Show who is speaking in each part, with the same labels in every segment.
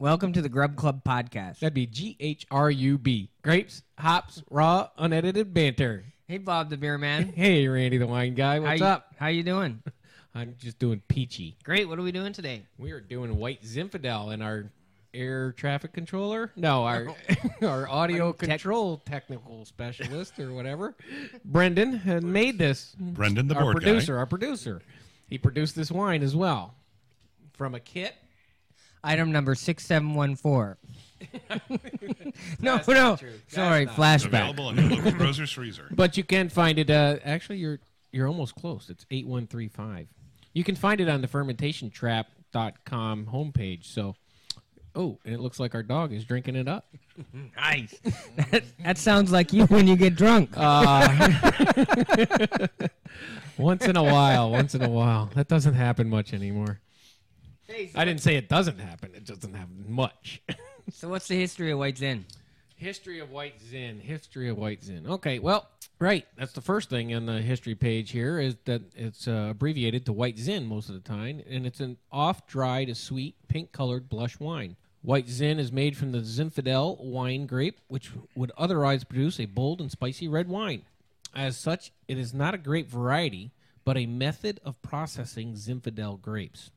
Speaker 1: Welcome to the Grub Club podcast.
Speaker 2: That'd be G H R U B. Grapes, hops, raw, unedited banter.
Speaker 1: Hey, Bob the beer man.
Speaker 2: Hey, Randy the wine guy.
Speaker 1: How
Speaker 2: What's
Speaker 1: you,
Speaker 2: up?
Speaker 1: How you doing?
Speaker 2: I'm just doing peachy.
Speaker 1: Great. What are we doing today?
Speaker 2: We are doing white Zinfandel in our air traffic controller. No, our oh. our audio
Speaker 1: Our tech-
Speaker 2: control technical specialist or whatever. Brendan had made this.
Speaker 3: Brendan, the
Speaker 2: our
Speaker 3: board
Speaker 2: producer,
Speaker 3: guy.
Speaker 2: our producer. He produced this wine as well from a kit.
Speaker 1: Item number six seven one four. No,
Speaker 2: That's
Speaker 1: no.
Speaker 2: not true. That's
Speaker 1: Sorry,
Speaker 2: not-
Speaker 1: flashback.
Speaker 3: Available in your local grocer's freezer.
Speaker 2: But you can find it. Uh, actually, you're you're almost close. It's eight one three five. You can find it on the fermentationtrap.com homepage. So, oh, and it looks like our dog is drinking it up.
Speaker 1: Nice. that, that sounds like you when you get drunk.
Speaker 2: Uh, once in a while, once in a while. That doesn't happen much anymore. I didn't say it doesn't happen. It doesn't happen much.
Speaker 1: so, what's the history of White Zin?
Speaker 2: History of White Zin. History of White Zin. Okay, well, right. That's the first thing on the history page here is that it's uh, abbreviated to White Zin most of the time, and it's an off-dry to sweet, pink-colored blush wine. White Zin is made from the Zinfandel wine grape, which would otherwise produce a bold and spicy red wine. As such, it is not a grape variety, but a method of processing Zinfandel grapes.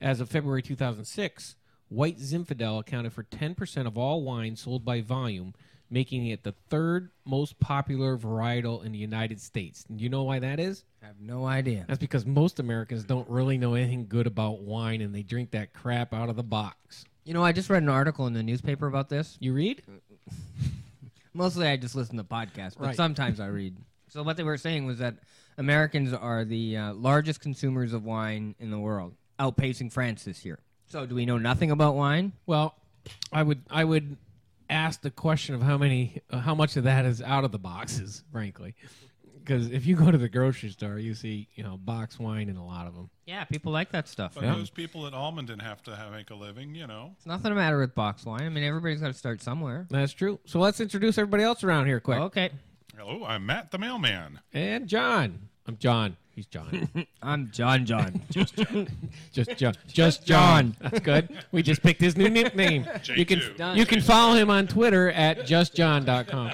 Speaker 2: As of February 2006, white Zinfandel accounted for 10% of all wine sold by volume, making it the third most popular varietal in the United States. And you know why that is?
Speaker 1: I have no idea.
Speaker 2: That's because most Americans don't really know anything good about wine and they drink that crap out of the box.
Speaker 1: You know, I just read an article in the newspaper about this.
Speaker 2: You read?
Speaker 1: Mostly, I just listen to podcasts, but
Speaker 2: Right.
Speaker 1: sometimes I read. So what they were saying was that Americans are the uh, largest consumers of wine in the world, outpacing France this year. So do we know nothing about wine?
Speaker 2: Well, I would I would ask the question of how many uh, how much of that is out of the boxes, frankly. Because if you go to the grocery store, you see you know box wine in a lot of them.
Speaker 1: Yeah, people like that stuff.
Speaker 3: But
Speaker 2: Yeah.
Speaker 3: those people at Almaden have to have, make a living, you know.
Speaker 1: It's nothing to matter with box wine. I mean, everybody's got to start somewhere.
Speaker 2: That's true. So let's introduce everybody else around here quick.
Speaker 1: Okay,
Speaker 3: Hello, I'm Matt the mailman.
Speaker 2: And John. I'm John. He's John.
Speaker 1: I'm John John.
Speaker 2: just John. Just John. Just John. That's good. We just picked his new nickname. You can
Speaker 3: J2.
Speaker 1: Done.
Speaker 2: you can follow him on Twitter at justjohn.com.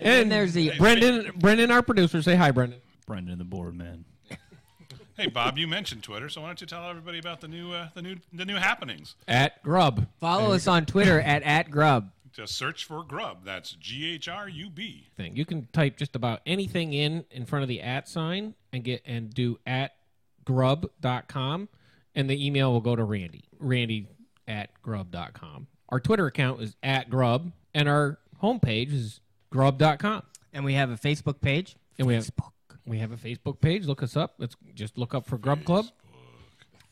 Speaker 1: and there's the
Speaker 2: Brendan Brendan our producer. Say hi, Brendan.
Speaker 4: Brendan the board man.
Speaker 3: Hey, Bob, you mentioned Twitter, so why don't you tell everybody about the new, uh, the new, the new happenings?
Speaker 2: At Grub.
Speaker 1: follow us on Twitter at at Grub.
Speaker 3: Just search for Grub. That's G H R U B.
Speaker 2: thing. You can type just about anything in in front of the at sign and get and do at grub.com and the email will go to Randy. Randy at grub.com. Our Twitter account is at grub and our homepage is grub.com.
Speaker 1: And we have a Facebook page.
Speaker 2: And we have we have a Facebook page. Look us up. Let's just look up for Grub Club.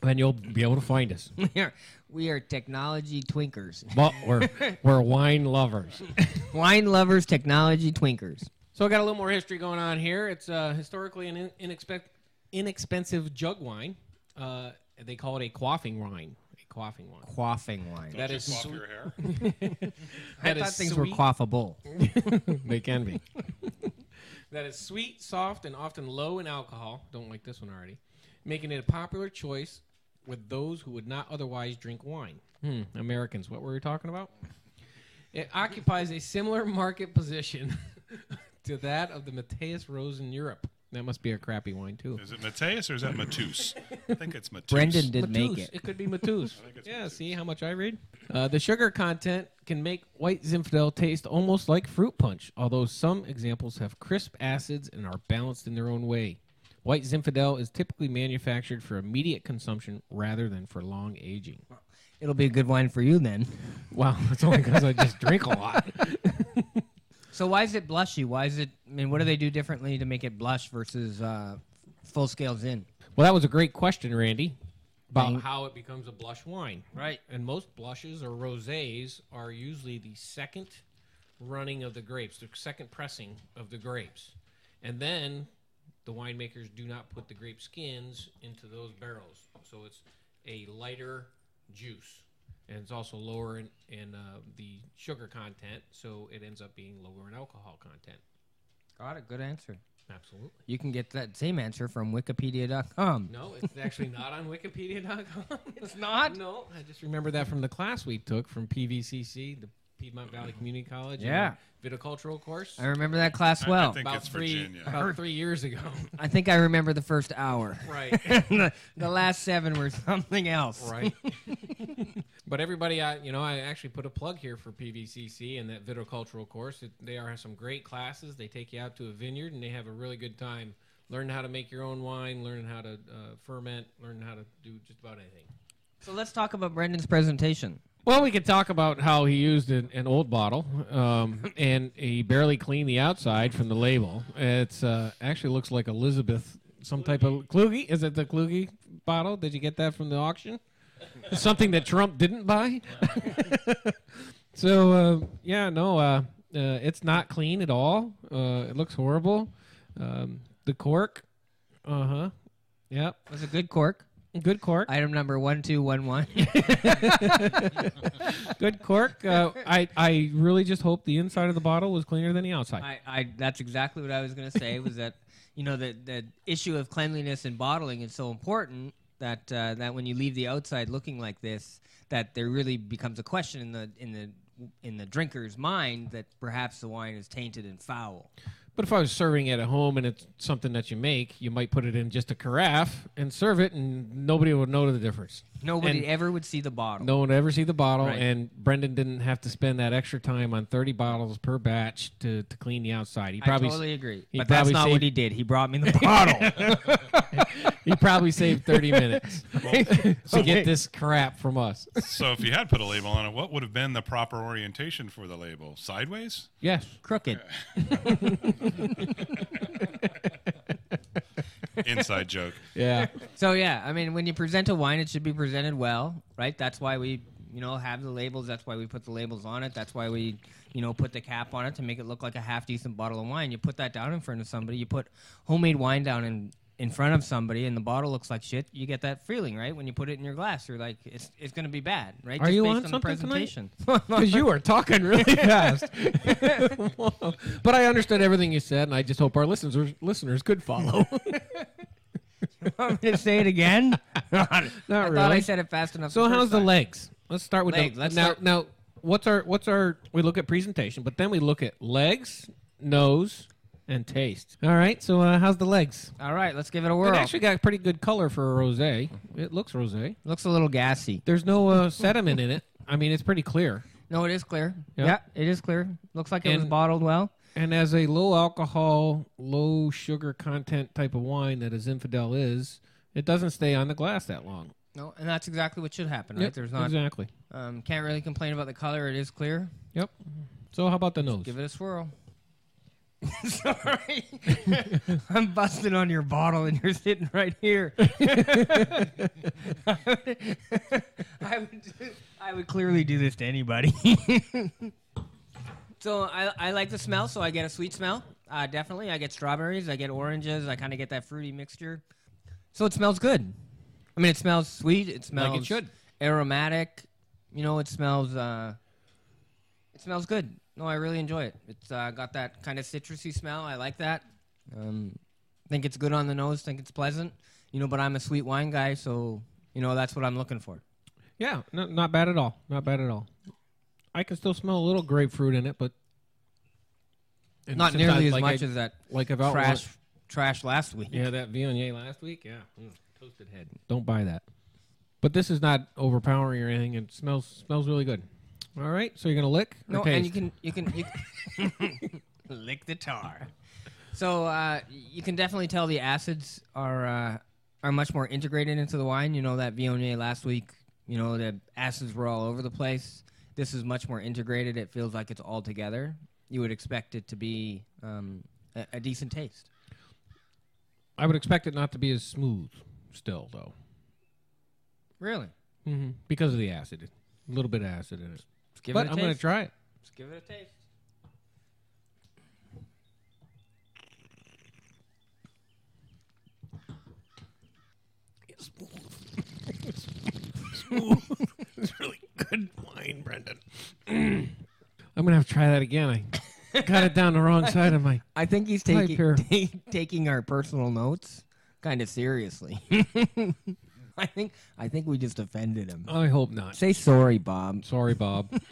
Speaker 2: Then you'll be able to find us.
Speaker 1: We are, we are technology twinkers.
Speaker 2: But we're we're wine lovers.
Speaker 1: Wine lovers, technology twinkers.
Speaker 2: So I got a little more history going on here. It's uh, historically an in- inexpe- inexpensive jug wine. Uh, they call it a quaffing wine. A quaffing wine.
Speaker 1: Quaffing wine.
Speaker 2: That
Speaker 3: Just
Speaker 2: is
Speaker 3: off
Speaker 2: swe-
Speaker 3: your hair.
Speaker 1: I
Speaker 2: that
Speaker 1: thought things
Speaker 2: sweet.
Speaker 1: were quaffable.
Speaker 2: they can be. that is sweet, soft, and often low in alcohol. Don't like this one already. Making it a popular choice with those who would not otherwise drink wine. Hmm, Americans, what were we talking about? It occupies a similar market position to that of the Mateus Rose in Europe. That must be a crappy wine too.
Speaker 3: Is it Mateus or is that Matus? I think it's Matus.
Speaker 1: Brendan did make
Speaker 2: it.
Speaker 1: it.
Speaker 2: could be Matus. yeah,
Speaker 3: Matus.
Speaker 2: see how much I read? Uh, the sugar content can make white Zinfandel taste almost like fruit punch, although some examples have crisp acids and are balanced in their own way. White Zinfandel is typically manufactured for immediate consumption rather than for long aging.
Speaker 1: It'll be a good wine for you then.
Speaker 2: Wow, that's only because I just drink a lot.
Speaker 1: So why is it blushy? Why is it? I mean, what do they do differently to make it blush versus uh, full scale Zin?
Speaker 2: Well, that was a great question, Randy, about
Speaker 1: Thank-
Speaker 2: how it becomes a blush wine.
Speaker 1: Right.
Speaker 2: And most blushes or rosés are usually the second running of the grapes, the second pressing of the grapes. And then the winemakers do not put the grape skins into those barrels. So it's a lighter juice. And it's also lower in, in uh, the sugar content, so it ends up being lower in alcohol content.
Speaker 1: Got it. Good answer.
Speaker 2: Absolutely.
Speaker 1: You can get that same answer from Wikipedia.com.
Speaker 2: No, it's actually not on Wikipedia.com.
Speaker 1: It's not?
Speaker 2: No, I just remember that from the class we took from PVCC, the Piedmont Valley Community College.
Speaker 1: Yeah.
Speaker 2: Viticultural course.
Speaker 1: I remember that class
Speaker 3: I- I
Speaker 1: well.
Speaker 3: think-
Speaker 2: about
Speaker 3: it's
Speaker 2: three,
Speaker 3: Virginia.
Speaker 2: about three years ago.
Speaker 1: I think I remember the first hour.
Speaker 2: right.
Speaker 1: the, the last seven were something else.
Speaker 2: Right. but everybody, I you know, I actually put a plug here for PVCC and that viticultural course. It, they are have some great classes. They take you out to a vineyard and they have a really good time learning how to make your own wine, learning how to uh, ferment, learning how to do just about anything.
Speaker 1: So let's talk about Brendan's presentation.
Speaker 2: Well, we could talk about how he used an, an old bottle, um, and he barely cleaned the outside from the label. It's uh, actually looks like Elizabeth, some type of Kluge. Is it the Kluge bottle? Did you get that from the auction? Something that Trump didn't buy. so uh, yeah, no, uh, uh, it's not clean at all. Uh, it looks horrible. Um, the cork, uh huh, yep,
Speaker 1: It was a good cork.
Speaker 2: Good cork.
Speaker 1: Item number one two one one.
Speaker 2: Good cork. Uh, I I really just hope the inside of the bottle was cleaner than the outside.
Speaker 1: I, I that's exactly what I was going to say. Was that you know the the issue of cleanliness and bottling is so important that uh, that when you leave the outside looking like this, that there really becomes a question in the in the in the drinker's mind that perhaps the wine is tainted and foul.
Speaker 2: But if I was serving it at home and it's something that you make, you might put it in just a carafe and serve it, and nobody would know the difference.
Speaker 1: Nobody
Speaker 2: And-
Speaker 1: ever would see the bottle.
Speaker 2: No one would ever see the bottle,
Speaker 1: Right.
Speaker 2: and Brendan didn't have to spend that extra time on thirty bottles per batch to, to clean the outside. He
Speaker 1: I
Speaker 2: probably
Speaker 1: totally agree.
Speaker 2: he
Speaker 1: But that's
Speaker 2: probably
Speaker 1: not what he did. He brought me the bottle.
Speaker 2: he probably saved thirty minutes to
Speaker 1: Okay.
Speaker 2: get this crap from us.
Speaker 3: So if you had put a label on it, what would have been the proper orientation for the label? Sideways?
Speaker 2: Yes,
Speaker 1: Crooked.
Speaker 3: Inside joke.
Speaker 2: yeah.
Speaker 1: So yeah, I mean, when you present a wine, it should be presented well, right? That's why we, you know, have the labels. That's why we put the labels on it. That's why we, you know, put the cap on it to make it look like a half decent bottle of wine. You put that down in front of somebody. You put homemade wine down in in front of somebody, and the bottle looks like shit. You get that feeling, right? When you put it in your glass, you're like, it's it's going to be bad, right?
Speaker 2: Are
Speaker 1: Just
Speaker 2: you
Speaker 1: based
Speaker 2: on
Speaker 1: the
Speaker 2: something tonight?
Speaker 1: presentation.
Speaker 2: Because you were talking really fast. But I understood everything you said, and I just hope our listeners listeners could follow.
Speaker 1: Want me to say it again? Not I thought I said it fast enough.
Speaker 2: so
Speaker 1: the
Speaker 2: how's
Speaker 1: first
Speaker 2: the legs? Let's start with
Speaker 1: Legs,
Speaker 2: the
Speaker 1: let's
Speaker 2: now.
Speaker 1: start-
Speaker 2: Now, what's our what's our? We look at presentation, but then we look at legs, nose, and taste. All right. So uh, how's the legs?
Speaker 1: All right, let's give it a whirl.
Speaker 2: It actually got pretty good color for a rosé. It looks rosé.
Speaker 1: Looks a little gassy.
Speaker 2: There's no uh, sediment in it. I mean, it's pretty clear.
Speaker 1: No, it is clear.
Speaker 2: Yeah.
Speaker 1: Yeah, it is clear. Looks like it was
Speaker 2: And-
Speaker 1: bottled well.
Speaker 2: And as a low alcohol, low sugar content type of wine that a Zinfandel is, it doesn't stay on the glass that long.
Speaker 1: No, and that's exactly what should happen, right?
Speaker 2: Yep,
Speaker 1: There's not.
Speaker 2: exactly.
Speaker 1: Um, can't really complain about the color. It is clear.
Speaker 2: Yep. So how about the nose?
Speaker 1: Give it a swirl. Sorry, I'm busting on your bottle, and you're sitting right here. I would, I would, I would clearly do this to anybody. so I, I like the smell, so I get a sweet smell. Uh, definitely, I get strawberries, I get oranges, I kind of get that fruity mixture. So it smells good. I mean, it smells sweet. It smells like it
Speaker 2: should.
Speaker 1: aromatic. You know, it smells. Uh, it smells good. No, I really enjoy it. It's uh, got that kind of citrusy smell. I like that. Um, think it's good on the nose. Think it's pleasant. You know, but I'm a sweet wine guy, so you know that's what I'm looking for.
Speaker 2: Yeah, no, not bad at all. Not bad at all. I can still smell a little grapefruit in it, but
Speaker 1: Not nearly as
Speaker 2: like
Speaker 1: much
Speaker 2: I-
Speaker 1: as that
Speaker 2: like I've outlined-
Speaker 1: trash trash last week.
Speaker 2: Yeah, that Viognier last week. Yeah, Mm, toasted head. Don't buy that. But this is not overpowering or anything. It smells smells really good. All right, so you're gonna lick. or
Speaker 1: No, and you
Speaker 2: taste?
Speaker 1: can you can, you can lick the tar. So uh, you can definitely tell the acids are uh, are much more integrated into the wine. You know that Viognier last week. You know the acids were all over the place. This is much more integrated. It feels like it's all together. You would expect it to be um, a, a decent taste.
Speaker 2: I would expect it not to be as smooth still, though,
Speaker 1: Really,
Speaker 2: mm-hmm. because of the acid. A little bit of acid in it.
Speaker 1: Let's give
Speaker 2: but
Speaker 1: it a
Speaker 2: I'm gonna try it.
Speaker 1: Let's give it a taste.
Speaker 2: It's smooth. it's really good wine, Brendan. I'm gonna have to try that again. I got it down the wrong side of my.
Speaker 1: I think he's taking
Speaker 2: here.
Speaker 1: ta- taking our personal notes kind of seriously. I think I think we just offended him.
Speaker 2: I hope not.
Speaker 1: Say sorry, Bob.
Speaker 2: Sorry, Bob.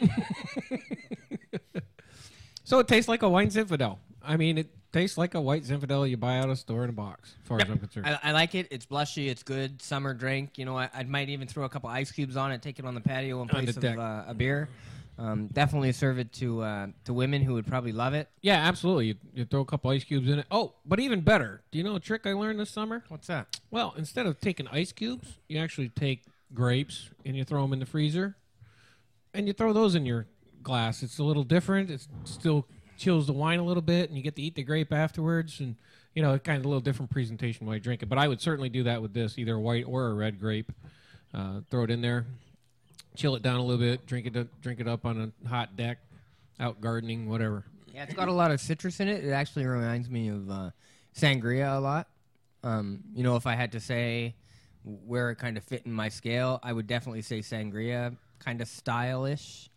Speaker 2: so it tastes like a white Zinfandel. I mean, it tastes like a white Zinfandel you buy out of a store in a box, as far as I'm concerned.
Speaker 1: I, I like it. It's blushy. It's good. Summer drink. You know, I, I might even throw a couple ice cubes on it, take it on the patio in
Speaker 2: On
Speaker 1: place of
Speaker 2: deck.
Speaker 1: uh, a beer. Um, definitely serve it to uh, to women who would probably love it.
Speaker 2: yeah, absolutely. You, you throw a couple ice cubes in it. Oh, but even better. Do you know a trick I learned this summer?
Speaker 1: What's that?
Speaker 2: Well, instead of taking ice cubes, you actually take grapes and you throw them in the freezer, and you throw those in your glass. It's a little different. It still chills the wine a little bit, and you get to eat the grape afterwards. And you know, kind of a little different presentation while you drink it. But I would certainly do that with this, either a white or a red grape. Uh, throw it in there, chill it down a little bit, drink it, drink it up on a hot deck, out gardening, whatever.
Speaker 1: Yeah, it's got a lot of citrus in it. It actually reminds me of uh, sangria a lot. Um, you know, if I had to say where it kind of fit in my scale, I would definitely say sangria, kind of stylish.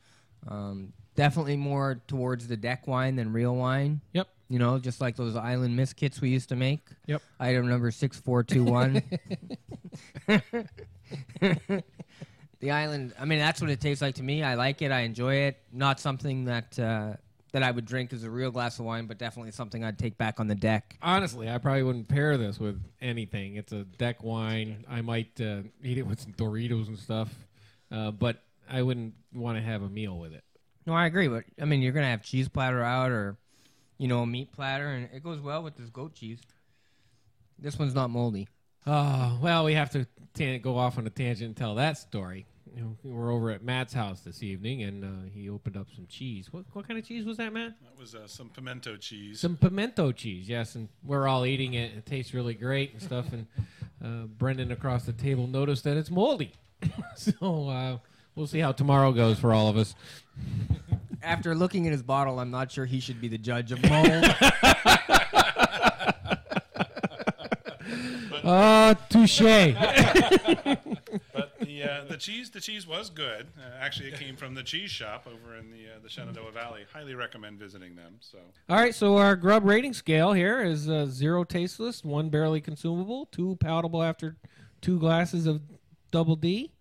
Speaker 1: Um, definitely more towards the deck wine than real wine.
Speaker 2: Yep.
Speaker 1: You know, just like those island mist kits we used to make.
Speaker 2: Yep.
Speaker 1: Item number six four two one. The island. I mean, that's what it tastes like to me. I like it. I enjoy it. Not something that uh, that I would drink as a real glass of wine, but definitely something I'd take back on the deck.
Speaker 2: Honestly, I probably wouldn't pair this with anything. It's a deck wine. I might uh, eat it with some Doritos and stuff, uh, but I wouldn't want to have a meal with it.
Speaker 1: No, I agree. But I mean, you're gonna have cheese platter out, or you know, a meat platter, and it goes well with this goat cheese. This one's not moldy.
Speaker 2: Oh well, we have to tan- go off on a tangent and tell that story. You know, we were over at Matt's house this evening, and uh, he opened up some cheese. What what kind of cheese was that, Matt?
Speaker 3: That was uh, some pimento cheese.
Speaker 2: Some pimento cheese, yes, and we're all eating it. It tastes really great and stuff. And uh, Brendan across the table noticed that it's moldy. so uh, we'll see how tomorrow goes for all of us.
Speaker 1: After looking at his bottle, I'm not sure he should be the judge of mold.
Speaker 2: Uh, touche.
Speaker 3: Uh, the cheese the cheese was good. Uh, actually, it came from the cheese shop over in the uh, the Shenandoah Valley. Highly recommend visiting them. So
Speaker 2: All right, so our grub rating scale here is uh, zero tasteless, one barely consumable, two palatable after two glasses of double D,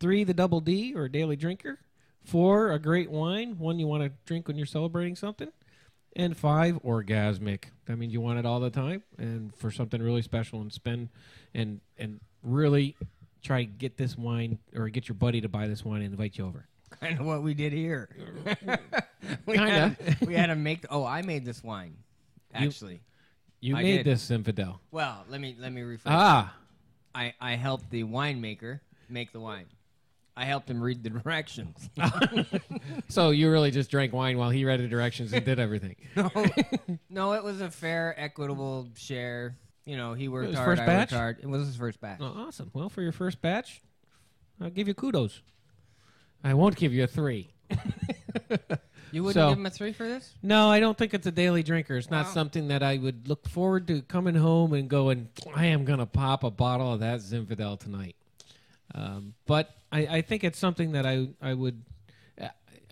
Speaker 2: three the double D or daily drinker, four a great wine, one you want to drink when you're celebrating something, and five orgasmic. That means you want it all the time and for something really special and spend and and really try to get this wine or get your buddy to buy this wine and invite you over.
Speaker 1: kind of what we did here. we
Speaker 2: Kinda.
Speaker 1: Had, we had to make. Oh, I made this wine. Actually,
Speaker 2: You
Speaker 1: I
Speaker 2: made
Speaker 1: did.
Speaker 2: this Zinfandel.
Speaker 1: well, let me let me rephrase.
Speaker 2: Ah.
Speaker 1: I I helped the winemaker make the wine. I helped him read the directions.
Speaker 2: So you really just drank wine while he read the directions and did everything.
Speaker 1: no, no, it was a fair, equitable share. You know, he worked hard.
Speaker 2: first
Speaker 1: I
Speaker 2: batch?
Speaker 1: worked hard. It was his first batch.
Speaker 2: Oh, awesome. Well, for your first batch, I'll give you kudos. I won't give you a three.
Speaker 1: You wouldn't
Speaker 2: So-
Speaker 1: give him a three for this?
Speaker 2: No, I don't think it's a daily drinker. It's not something that I would look forward to coming home and going, I am going to pop a bottle of that Zinfandel tonight. Um, but I, I think it's something that I, I would, uh,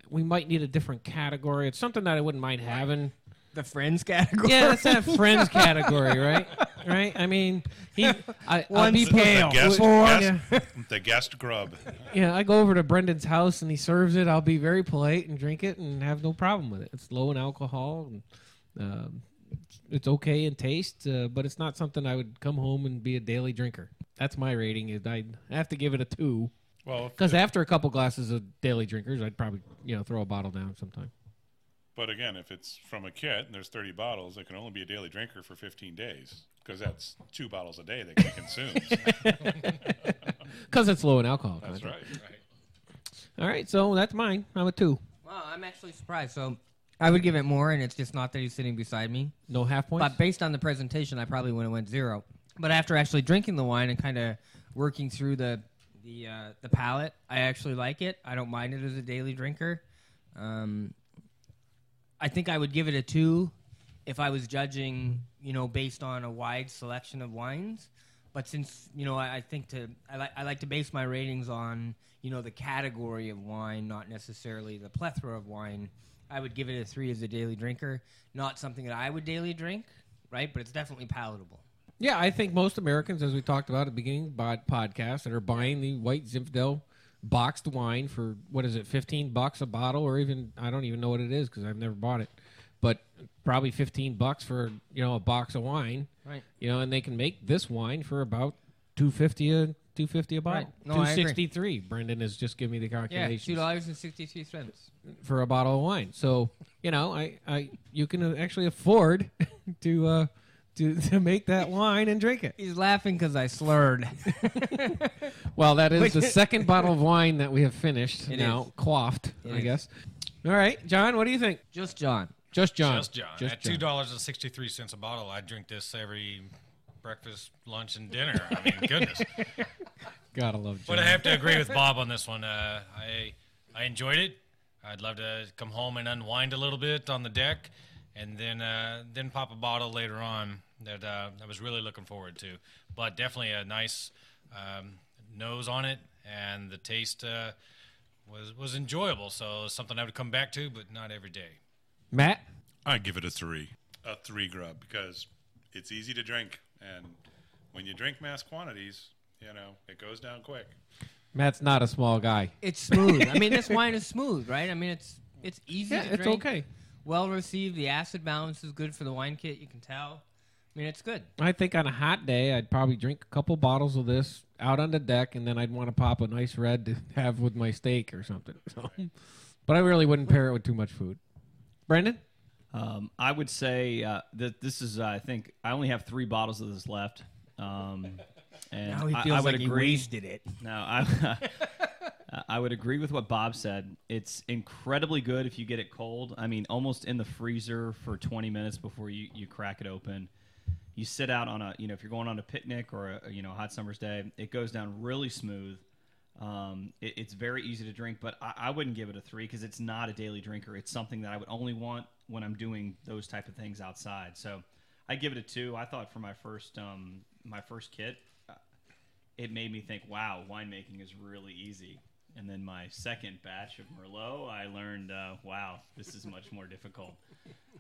Speaker 2: we might need a different category. It's something that I wouldn't mind having.
Speaker 1: The friends category.
Speaker 2: Yeah, that's that friends category, right? Right? I mean, he, I, I'll
Speaker 1: One
Speaker 2: be
Speaker 1: scale.
Speaker 3: the guest,
Speaker 1: Four.
Speaker 3: guest- the guest grub.
Speaker 2: Yeah, I go over to Brendan's house and he serves it. I'll be very polite and drink it and have no problem with it. It's low in alcohol and um, it's okay in taste, uh, but it's not something I would come home and be a daily drinker. That's my rating. Is I have to give it a two
Speaker 3: Well,
Speaker 2: because after a couple glasses of daily drinkers, I'd probably you know throw a bottle down sometime.
Speaker 3: But again, if it's from a kit and there's 30 bottles, it can only be a daily drinker for 15 days because that's two bottles a day that he consumes.
Speaker 2: Because it's low in alcohol.
Speaker 3: that's right. Right.
Speaker 2: All right, so that's mine. I'm a two.
Speaker 1: Wow, I'm actually surprised. So I would give it more, and it's just not that he's sitting beside me.
Speaker 2: No half points.
Speaker 1: But based on the presentation, I probably would have went zero. But after actually drinking the wine and kind of working through the the uh, the palate, I actually like it. I don't mind it as a daily drinker. Um, I think I would give it a two if I was judging, you know, based on a wide selection of wines. But since you know, I, I think to I like I like to base my ratings on you know the category of wine, not necessarily the plethora of wine I would give it a three as a daily drinker. Not something that I would daily drink, right? But it's definitely palatable.
Speaker 2: Yeah, I think most Americans, as we talked about at the beginning of podcast, that are buying the white Zinfandel boxed wine for what is it, fifteen bucks a bottle, or even I don't even know what it is because I've never bought it, but probably fifteen bucks for you know a box of wine,
Speaker 1: Right.
Speaker 2: you know, and they can make this wine for about two fifty a two fifty a bottle,
Speaker 1: Right. No,
Speaker 2: two
Speaker 1: I agree.
Speaker 2: sixty three. Brendan has just given me the
Speaker 1: calculation.
Speaker 2: Yeah,
Speaker 1: two dollars and sixty three cents.
Speaker 2: for a bottle of wine. So you know, I, I you can actually afford to uh, to to make that wine and drink it.
Speaker 1: He's laughing because I slurred.
Speaker 2: Well, that is the second bottle of wine that we have finished
Speaker 1: It
Speaker 2: now,
Speaker 1: is.
Speaker 2: quaffed,
Speaker 1: It
Speaker 2: I
Speaker 1: is.
Speaker 2: guess. All right, John, what do you think?
Speaker 1: Just John.
Speaker 2: Just John.
Speaker 4: Just John. At two dollars and sixty three cents a bottle, I drink this every breakfast, lunch, and dinner. I mean, goodness.
Speaker 2: Gotta love John.
Speaker 4: But I have to agree with Bob on this one. Uh, I I enjoyed it. I'd love to come home and unwind a little bit on the deck, and then uh, then pop a bottle later on that uh, I was really looking forward to. But definitely a nice um, nose on it, and the taste uh, was was enjoyable. So something I would come back to, but not every day.
Speaker 2: Matt.
Speaker 3: I give it a three. A three grub because it's easy to drink, and when you drink mass quantities, you know it goes down quick.
Speaker 2: Matt's not a small guy.
Speaker 1: It's smooth. I mean, this wine is smooth, right? I mean, it's it's easy
Speaker 2: Yeah,
Speaker 1: to
Speaker 2: it's
Speaker 1: drink.
Speaker 2: okay.
Speaker 1: Well received. The acid balance is good for the wine kit. You can tell. I mean, it's good.
Speaker 2: I think on a hot day, I'd probably drink a couple bottles of this out on the deck, and then I'd want to pop a nice red to have with my steak or something. So, but I really wouldn't pair it with too much food. Brendan.
Speaker 5: Um, I would say uh, that this is. Uh, I think I only have three bottles of this left. Um, and
Speaker 1: Now he feels
Speaker 5: I, would
Speaker 1: like he wasted it.
Speaker 5: No, I, I would agree with what Bob said. It's incredibly good if you get it cold. I mean, almost in the freezer for 20 minutes before you, you crack it open. You sit out on a, you know, if you're going on a picnic or a, you know, hot summer's day, it goes down really smooth. Um, it, it's very easy to drink, but I, I wouldn't give it a three because it's not a daily drinker. It's something that I would only want when I'm doing those type of things outside. So I give it a two. I thought for my first, um, my first kit, it made me think, wow, winemaking is really easy. And then my second batch of Merlot, I learned, uh, wow, this is much more difficult.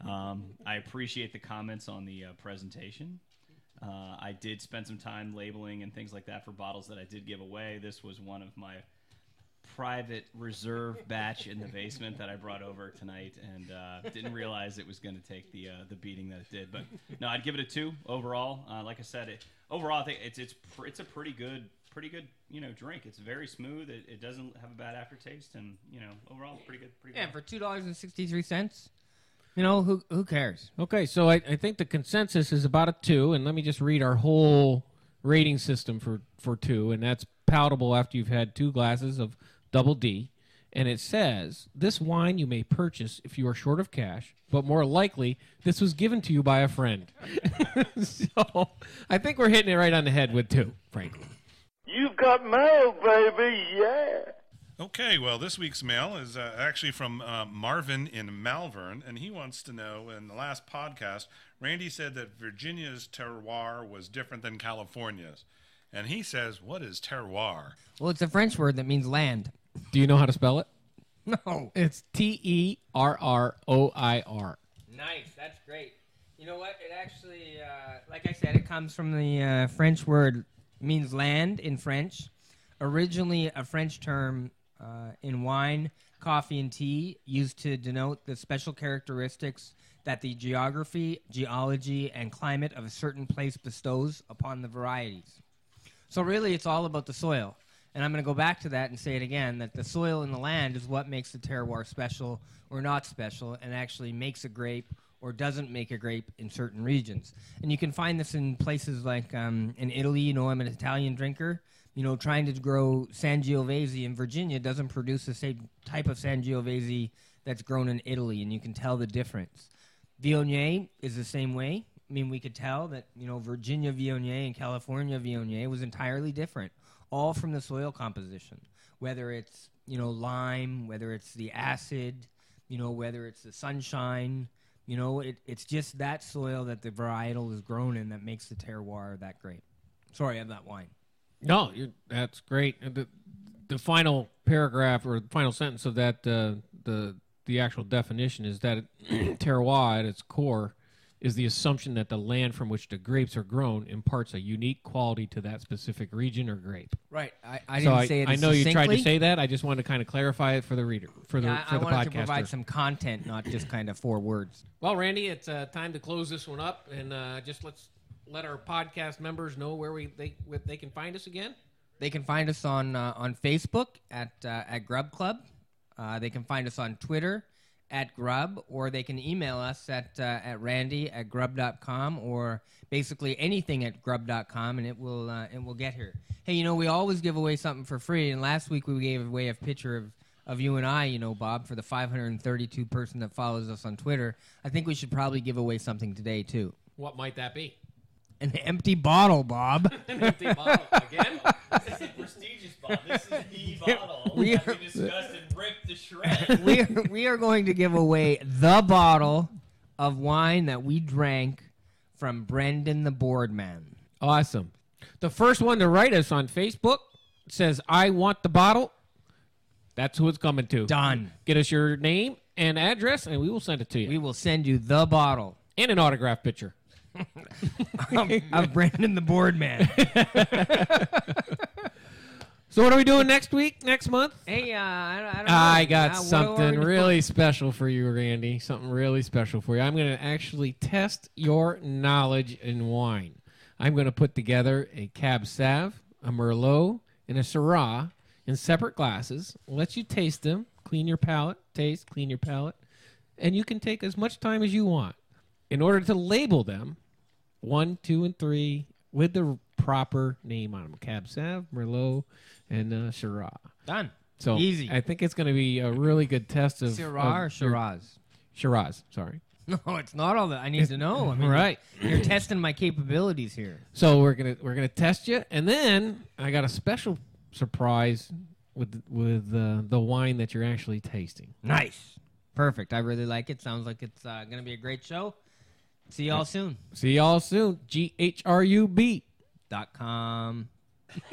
Speaker 5: Um, I appreciate the comments on the uh, presentation. Uh, I did spend some time labeling and things like that for bottles that I did give away. This was one of my private reserve batch in the basement that I brought over tonight, and uh, didn't realize it was going to take the uh, the beating that it did. But no, I'd give it a two overall. Uh, like I said, it, overall I think it's it's pr- it's a pretty good pretty good you know drink. It's very smooth. It, it doesn't have a bad aftertaste, and you know overall it's pretty good. Pretty
Speaker 1: Yeah,
Speaker 5: good.
Speaker 1: for two dollars and sixty three cents. You know who who cares?
Speaker 2: Okay, so I, I think the consensus is about a two, and let me just read our whole rating system for, for two, and that's palatable after you've had two glasses of double D. And it says this wine you may purchase if you are short of cash, but more likely this was given to you by a friend. so I think we're hitting it right on the head with two, frankly.
Speaker 6: You've got mail, baby, yeah.
Speaker 3: Okay, well, this week's mail is uh, actually from uh, Marvin in Malvern, and he wants to know in the last podcast, Randy said that Virginia's terroir was different than California's. And he says, What is terroir?
Speaker 1: Well, it's a French word that means land.
Speaker 2: Do you know how to spell it?
Speaker 1: No.
Speaker 2: It's T E R R O I R.
Speaker 1: Nice. That's great. You know what? It actually, uh, like I said, it comes from the uh, French word means land in French. Originally, a French term uh, in wine, coffee, and tea used to denote the special characteristics that the geography, geology, and climate of a certain place bestows upon the varieties. So really, it's all about the soil. And I'm going to go back to that and say it again that the soil and the land is what makes the terroir special or not special and actually makes a grape or doesn't make a grape in certain regions. And you can find this in places like um, in Italy. You know, I'm an Italian drinker. You know, trying to grow Sangiovese in Virginia doesn't produce the same type of Sangiovese that's grown in Italy, and you can tell the difference. Viognier is the same way. I mean, we could tell that you know Virginia Viognier and California Viognier was entirely different, all from the soil composition. Whether it's you know lime, whether it's the acid, you know whether it's the sunshine, you know it, it's just that soil that the varietal is grown in that makes the terroir that great. Sorry, I have that wine.
Speaker 2: No, that's great. And The, the final paragraph or the final sentence of that uh, the the actual definition is that terroir at its core is the assumption that the land from which the grapes are grown imparts a unique quality to that specific region or grape.
Speaker 1: Right. I, I
Speaker 2: so
Speaker 1: didn't
Speaker 2: I,
Speaker 1: say it.
Speaker 2: I know you tried to say that. I just wanted to kind of clarify it for the reader, for the
Speaker 1: Yeah,
Speaker 2: for
Speaker 1: I
Speaker 2: the
Speaker 1: wanted to provide some content, not just kind of four words.
Speaker 2: Well, Randy, it's uh, time to close this one up, and uh, just let's let our podcast members know where we they where they can find us again.
Speaker 1: They can find us on uh, on Facebook at uh, at Grub Club. Uh, they can find us on Twitter at Grub, or they can email us at uh, at Randy at Grub.com, or basically anything at Grub.com, and it will uh, it will get here. Hey, you know we always give away something for free, and last week we gave away a picture of. Of you and I, you know, Bob, for the 532 person that follows us on Twitter, I think we should probably give away something today too.
Speaker 2: What might that be?
Speaker 1: An empty bottle, Bob.
Speaker 2: An empty bottle again.
Speaker 5: This is prestigious, Bob. This is the bottle
Speaker 1: We
Speaker 5: that
Speaker 1: are-
Speaker 5: we discussed and ripped to shreds.
Speaker 1: we are, we are going to give away the bottle of wine that we drank from Brendan the Boardman.
Speaker 2: Awesome. The first one to write us on Facebook says, "I want the bottle." That's who it's coming to.
Speaker 1: Done.
Speaker 2: Get us your name and address, and we will send it to you.
Speaker 1: We will send you the bottle
Speaker 2: and an autograph picture.
Speaker 1: of, of Brendan the Boardman.
Speaker 2: So what are we doing next week? Next month?
Speaker 1: hey, uh, I, don't- I don't know.
Speaker 2: I got
Speaker 1: Uh,
Speaker 2: something really special for you, Randy. Something really special for you. I'm going to actually test your knowledge in wine. I'm going to put together a Cab Sav, a Merlot, and a Syrah in separate glasses. Let you taste them, clean your palate, taste, clean your palate, and you can take as much time as you want in order to label them one, two, and three with the proper name on them: Cab Sav, Merlot, and uh, Syrah.
Speaker 1: Done.
Speaker 2: So
Speaker 1: Easy.
Speaker 2: I think it's going to be a really good test of
Speaker 1: Syrah or
Speaker 2: of your-
Speaker 1: Shiraz?
Speaker 2: Shiraz. Sorry.
Speaker 1: No, it's not all that I need to know. I mean,
Speaker 2: Right.
Speaker 1: You're testing my capabilities here.
Speaker 2: So we're gonna we're gonna test you, and then I got a special surprise with with uh, the wine that you're actually tasting.
Speaker 1: Nice. Perfect. I really like it. Sounds like it's uh, going to be a great show. See y'all soon.
Speaker 2: See y'all soon. G H R U B.
Speaker 1: Dot com.